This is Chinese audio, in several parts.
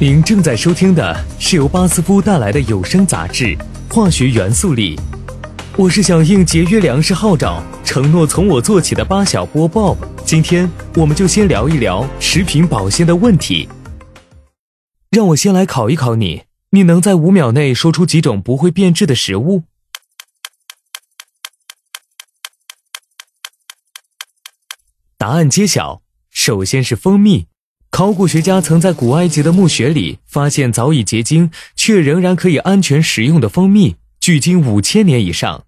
您正在收听的是由巴斯夫带来的有声杂志《化学元素力》，我是响应节约粮食号召，承诺从我做起的巴小波 Bob。今天我们就先聊一聊食品保鲜的问题。让我先来考一考你，你能在五秒内说出几种不会变质的食物？答案揭晓，首先是蜂蜜。考古学家曾在古埃及的墓穴里发现早已结晶却仍然可以安全食用的蜂蜜，距今五千年以上。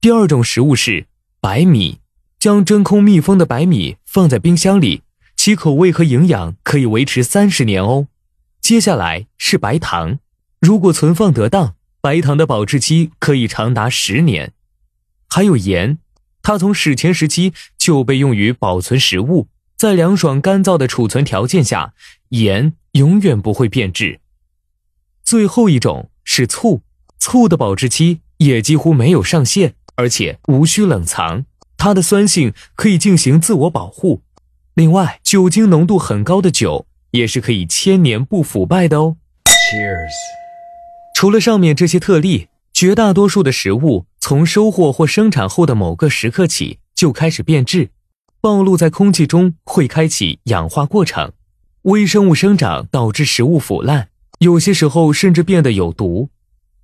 第二种食物是白米，将真空密封的白米放在冰箱里，其口味和营养可以维持三十年哦。接下来是白糖，如果存放得当，白糖的保质期可以长达十年。还有盐，它从史前时期就被用于保存食物。在凉爽干燥的储存条件下，盐永远不会变质。最后一种是醋，醋的保质期也几乎没有上限，而且无需冷藏，它的酸性可以进行自我保护。另外，酒精浓度很高的酒也是可以千年不腐败的哦。Cheers。除了上面这些特例，绝大多数的食物从收获或生产后的某个时刻起就开始变质。暴露在空气中会开启氧化过程，微生物生长导致食物腐烂，有些时候甚至变得有毒。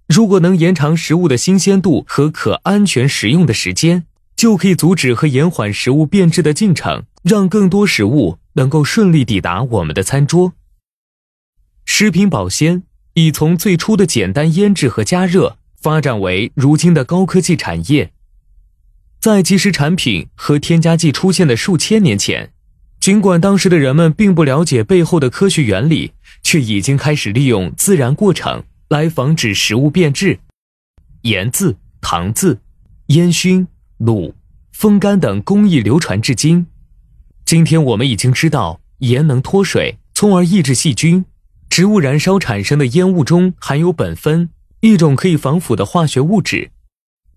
如果能延长食物的新鲜度和可安全食用的时间，就可以阻止和延缓食物变质的进程，让更多食物能够顺利抵达我们的餐桌。食品保鲜已从最初的简单腌制和加热，发展为如今的高科技产业。在即食产品和添加剂出现的数千年前，尽管当时的人们并不了解背后的科学原理，却已经开始利用自然过程来防止食物变质。盐渍、糖渍、烟熏、卤、风干等工艺流传至今。今天我们已经知道，盐能脱水，从而抑制细菌。植物燃烧产生的烟雾中含有苯酚，一种可以防腐的化学物质。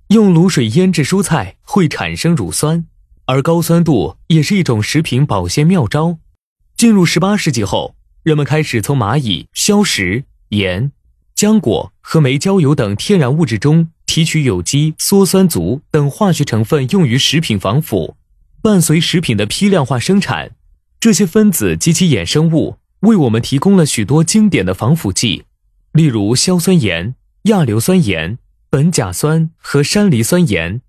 用卤水腌制蔬菜会产生乳酸，而高酸度也是一种食品保鲜妙招。进入十八世纪后，人们开始从蚂蚁、硝石、盐、浆果和煤焦油等天然物质中提取有机羧酸族等化学成分，用于食品防腐。伴随食品的批量化生产，这些分子及其衍生物为我们提供了许多经典的防腐剂，例如硝酸盐、亚硫酸盐。苯甲酸和山梨酸盐。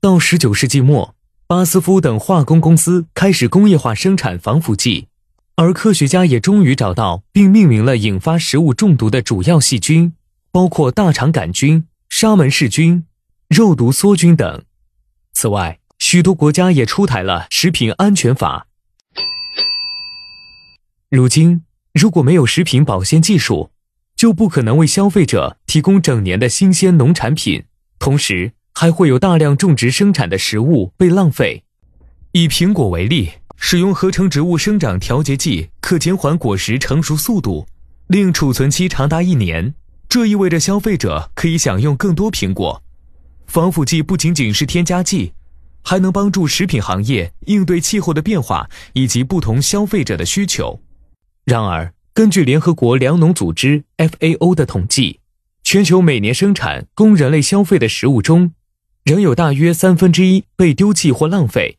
到十九世纪末，巴斯夫等化工公司开始工业化生产防腐剂，而科学家也终于找到并命名了引发食物中毒的主要细菌，包括大肠杆菌、沙门氏菌、肉毒梭菌等。此外，许多国家也出台了食品安全法。如今，如果没有食品保鲜技术，就不可能为消费者提供整年的新鲜农产品，同时还会有大量种植生产的食物被浪费。以苹果为例，使用合成植物生长调节剂可减缓果实成熟速度，令储存期长达一年。这意味着消费者可以享用更多苹果。防腐剂不仅仅是添加剂，还能帮助食品行业应对气候的变化以及不同消费者的需求。然而，根据联合国粮农组织 （FAO） 的统计，全球每年生产供人类消费的食物中，仍有大约三分之一被丢弃或浪费。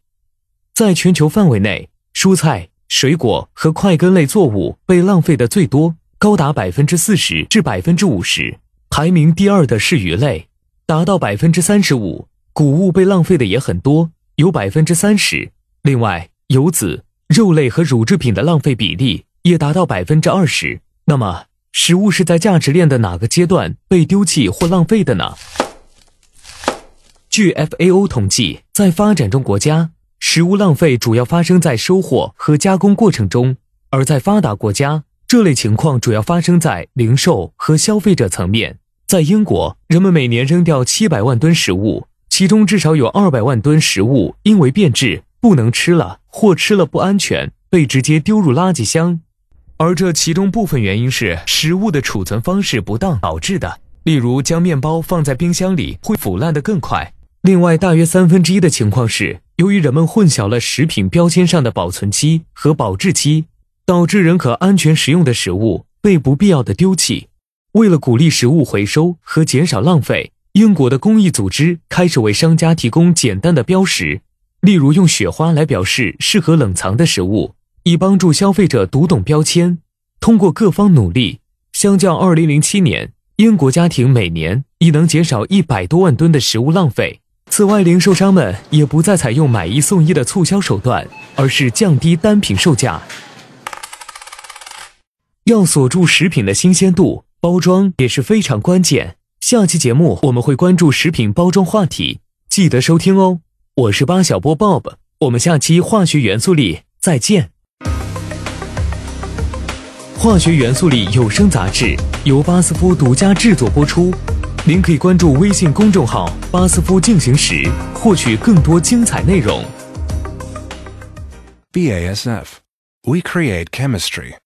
在全球范围内，蔬菜、水果和块根类作物被浪费的最多，高达百分之四十至百分之五十。排名第二的是鱼类，达到百分之三十五。谷物被浪费的也很多，有百分之三十。另外，油脂、肉类和乳制品的浪费比例。也达到百分之二十。那么，食物是在价值链的哪个阶段被丢弃或浪费的呢？据 FAO 统计，在发展中国家，食物浪费主要发生在收获和加工过程中；而在发达国家，这类情况主要发生在零售和消费者层面。在英国，人们每年扔掉七百万吨食物，其中至少有二百万吨食物因为变质不能吃了，或吃了不安全，被直接丢入垃圾箱。而这其中部分原因是食物的储存方式不当导致的，例如将面包放在冰箱里会腐烂得更快。另外，大约三分之一的情况是由于人们混淆了食品标签上的保存期和保质期，导致仍可安全食用的食物被不必要的丢弃。为了鼓励食物回收和减少浪费，英国的公益组织开始为商家提供简单的标识，例如用雪花来表示适合冷藏的食物，以帮助消费者读懂标签。通过各方努力，相较2007年，英国家庭每年已能减少一百多万吨的食物浪费。此外，零售商们也不再采用买一送一的促销手段，而是降低单品售价。要锁住食品的新鲜度，包装也是非常关键。下期节目我们会关注食品包装话题，记得收听哦。我是八小波 Bob，我们下期化学元素里再见。化学元素里有声杂志由巴斯夫独家制作播出，您可以关注微信公众号“巴斯夫进行时”，获取更多精彩内容。BASF. We create chemistry.